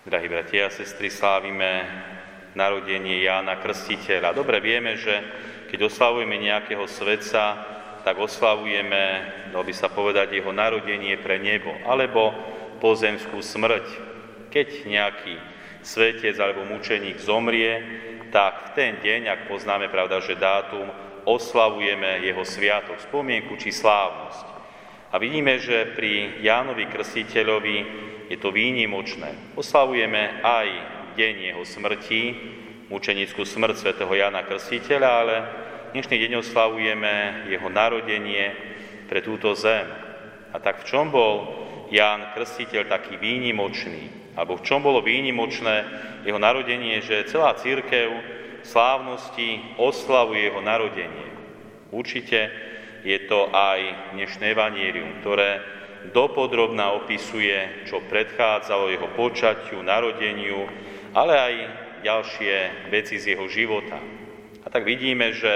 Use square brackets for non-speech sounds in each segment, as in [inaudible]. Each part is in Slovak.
Drahí bratia a sestry, slávime narodenie Jána Krstiteľa. Dobre vieme, že keď oslavujeme nejakého svetca, tak oslavujeme, dal by sa povedať, jeho narodenie pre nebo, alebo pozemskú smrť. Keď nejaký svetec alebo mučeník zomrie, tak v ten deň, ak poznáme, pravda, že dátum, oslavujeme jeho sviatok, spomienku či slávnosť. A vidíme, že pri Jánovi Krstiteľovi je to výnimočné. Oslavujeme aj deň jeho smrti, mučenickú smrť svätého Jana Krstiteľa, ale dnešný deň oslavujeme jeho narodenie pre túto zem. A tak v čom bol Ján Krstiteľ taký výnimočný? Alebo v čom bolo výnimočné jeho narodenie, že celá církev slávnosti oslavuje jeho narodenie? Určite je to aj dnešné evanírium, ktoré dopodrobná opisuje, čo predchádzalo jeho počatiu, narodeniu, ale aj ďalšie veci z jeho života. A tak vidíme, že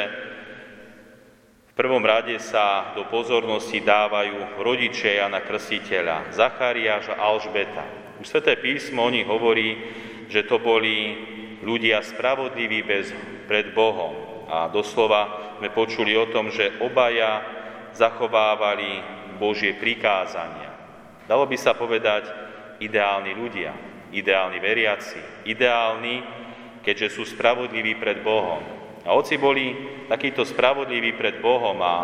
v prvom rade sa do pozornosti dávajú rodičia Jana Krstiteľa, Zachariáš a Alžbeta. Už Sveté písmo o nich hovorí, že to boli ľudia spravodliví bez, pred Bohom, a doslova sme počuli o tom, že obaja zachovávali Božie prikázania. Dalo by sa povedať ideálni ľudia, ideálni veriaci, ideálni, keďže sú spravodliví pred Bohom. A oci boli takíto spravodliví pred Bohom a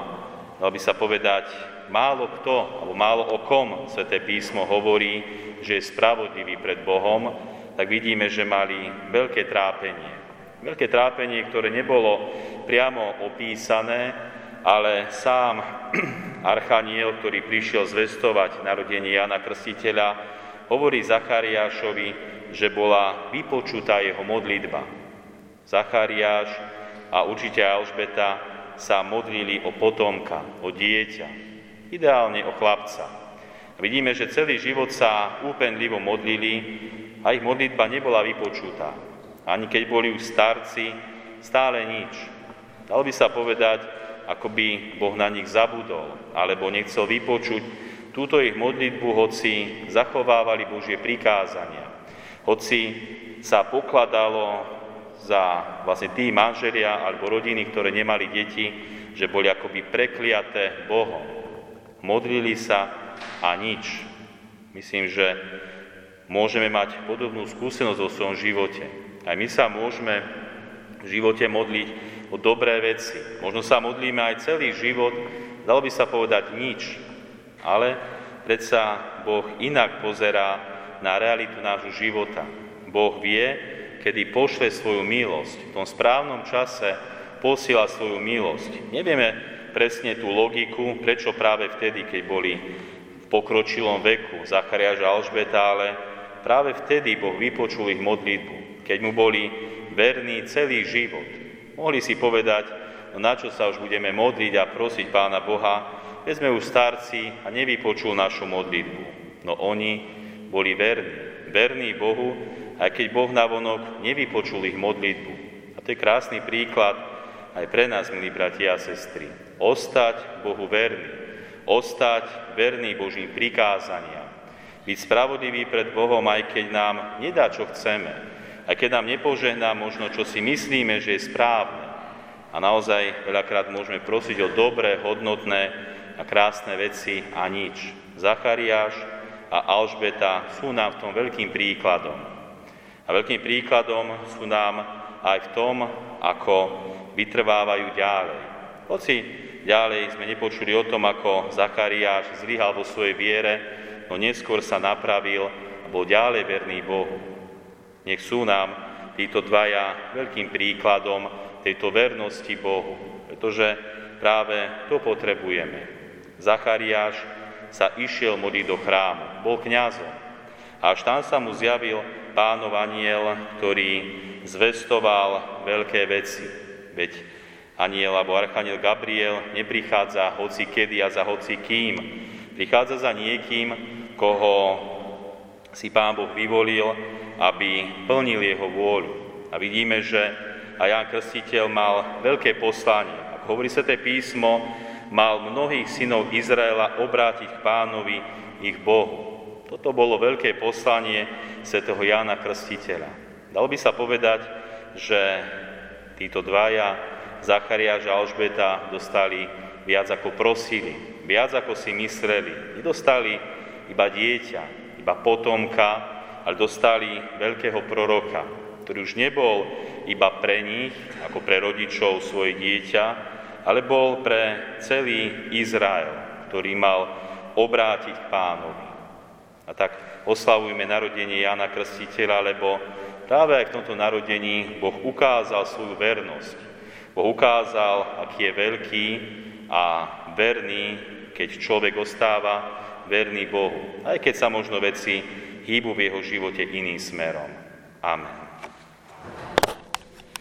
dalo by sa povedať, málo kto, alebo málo o kom Sveté písmo hovorí, že je spravodlivý pred Bohom, tak vidíme, že mali veľké trápenie. Veľké trápenie, ktoré nebolo priamo opísané, ale sám [clears throat] Archaniel, ktorý prišiel zvestovať narodenie Jana Krstiteľa, hovorí Zachariášovi, že bola vypočutá jeho modlitba. Zachariáš a určite Alžbeta sa modlili o potomka, o dieťa, ideálne o chlapca. Vidíme, že celý život sa úpenlivo modlili a ich modlitba nebola vypočutá. Ani keď boli už starci, stále nič. Dalo by sa povedať, ako by Boh na nich zabudol, alebo nechcel vypočuť túto ich modlitbu, hoci zachovávali Božie prikázania. Hoci sa pokladalo za vlastne tí manželia alebo rodiny, ktoré nemali deti, že boli akoby prekliaté Bohom. Modlili sa a nič. Myslím, že môžeme mať podobnú skúsenosť vo svojom živote. Aj my sa môžeme v živote modliť o dobré veci. Možno sa modlíme aj celý život, dalo by sa povedať nič, ale predsa Boh inak pozerá na realitu nášho života. Boh vie, kedy pošle svoju milosť. V tom správnom čase posiela svoju milosť. Nevieme presne tú logiku, prečo práve vtedy, keď boli v pokročilom veku Zachariáš a Alžbeta, ale práve vtedy Boh vypočul ich modlitbu keď mu boli verní celý život. Mohli si povedať, no na čo sa už budeme modliť a prosiť Pána Boha, keď sme už starci a nevypočul našu modlitbu. No oni boli verní, verní Bohu, aj keď Boh navonok nevypočul ich modlitbu. A to je krásny príklad aj pre nás, milí bratia a sestry. Ostať Bohu verný, ostať verný Božím prikázaniam, byť spravodlivý pred Bohom, aj keď nám nedá, čo chceme, aj keď nám nepožehná možno, čo si myslíme, že je správne. A naozaj veľakrát môžeme prosiť o dobré, hodnotné a krásne veci a nič. Zachariáš a Alžbeta sú nám v tom veľkým príkladom. A veľkým príkladom sú nám aj v tom, ako vytrvávajú ďalej. Hoci ďalej sme nepočuli o tom, ako Zachariáš zlyhal vo svojej viere, no neskôr sa napravil a bol ďalej verný Bohu. Nech sú nám títo dvaja veľkým príkladom tejto vernosti Bohu, pretože práve to potrebujeme. Zachariáš sa išiel modliť do chrámu, bol kňazom. A až tam sa mu zjavil pánov aniel, ktorý zvestoval veľké veci. Veď aniel alebo archaniel Gabriel neprichádza hoci kedy a za hoci kým. Prichádza za niekým, koho si pán Boh vyvolil aby plnil jeho vôľu. A vidíme, že aj Ján Krstiteľ mal veľké poslanie. Ako hovorí sa písmo, mal mnohých synov Izraela obrátiť k pánovi ich Bohu. Toto bolo veľké poslanie svätého Jána Krstiteľa. Dalo by sa povedať, že títo dvaja, Zachariáš a Alžbeta, dostali viac ako prosili, viac ako si mysleli. Nedostali iba dieťa, iba potomka, ale dostali veľkého proroka, ktorý už nebol iba pre nich, ako pre rodičov svoje dieťa, ale bol pre celý Izrael, ktorý mal obrátiť k pánovi. A tak oslavujme narodenie Jana Krstiteľa, lebo práve aj v tomto narodení Boh ukázal svoju vernosť. Boh ukázal, aký je veľký a verný, keď človek ostáva verný Bohu, aj keď sa možno veci hýbu v jeho živote iným smerom. Amen.